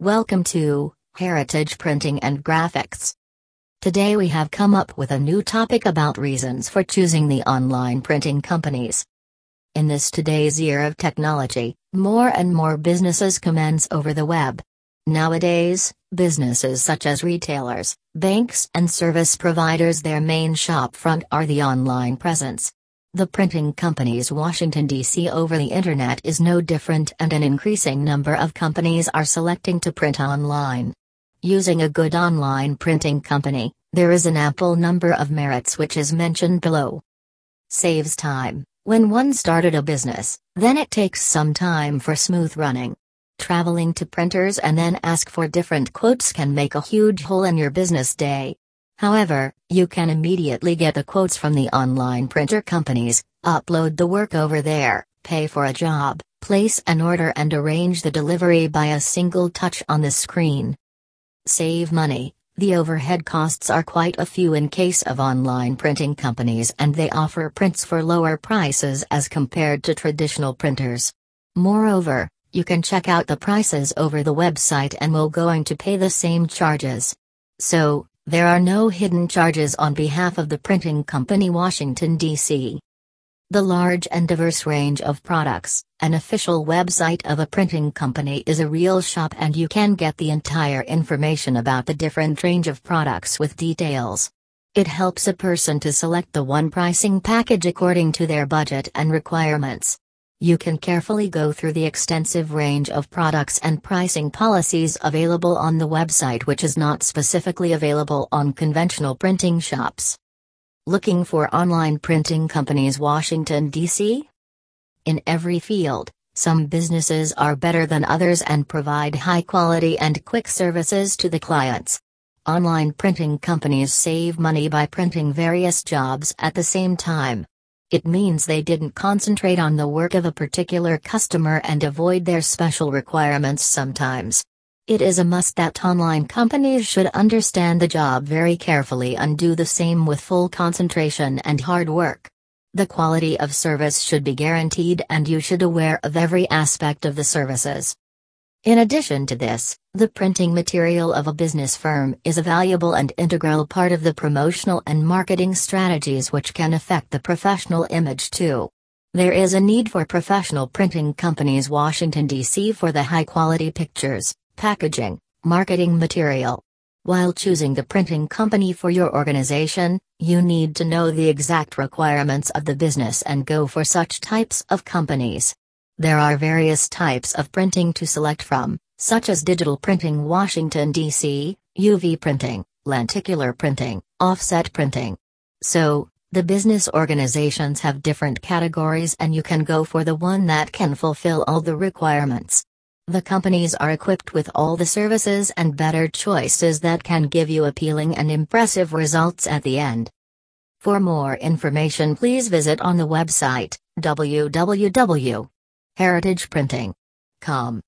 Welcome to Heritage Printing and Graphics. Today we have come up with a new topic about reasons for choosing the online printing companies. In this today's year of technology, more and more businesses commence over the web. Nowadays, businesses such as retailers, banks, and service providers, their main shop front are the online presence. The printing companies Washington, D.C. over the internet is no different, and an increasing number of companies are selecting to print online. Using a good online printing company, there is an ample number of merits which is mentioned below. Saves time. When one started a business, then it takes some time for smooth running. Traveling to printers and then ask for different quotes can make a huge hole in your business day. However, you can immediately get the quotes from the online printer companies, upload the work over there, pay for a job, place an order and arrange the delivery by a single touch on the screen. Save money. The overhead costs are quite a few in case of online printing companies and they offer prints for lower prices as compared to traditional printers. Moreover, you can check out the prices over the website and will going to pay the same charges. So, there are no hidden charges on behalf of the printing company Washington, D.C. The large and diverse range of products, an official website of a printing company is a real shop and you can get the entire information about the different range of products with details. It helps a person to select the one pricing package according to their budget and requirements. You can carefully go through the extensive range of products and pricing policies available on the website, which is not specifically available on conventional printing shops. Looking for online printing companies, Washington, D.C.? In every field, some businesses are better than others and provide high quality and quick services to the clients. Online printing companies save money by printing various jobs at the same time. It means they didn't concentrate on the work of a particular customer and avoid their special requirements sometimes. It is a must that online companies should understand the job very carefully and do the same with full concentration and hard work. The quality of service should be guaranteed and you should aware of every aspect of the services. In addition to this, the printing material of a business firm is a valuable and integral part of the promotional and marketing strategies which can affect the professional image too. There is a need for professional printing companies Washington DC for the high quality pictures, packaging, marketing material. While choosing the printing company for your organization, you need to know the exact requirements of the business and go for such types of companies. There are various types of printing to select from, such as digital printing Washington, D.C., UV printing, lenticular printing, offset printing. So, the business organizations have different categories and you can go for the one that can fulfill all the requirements. The companies are equipped with all the services and better choices that can give you appealing and impressive results at the end. For more information, please visit on the website www heritageprinting.com.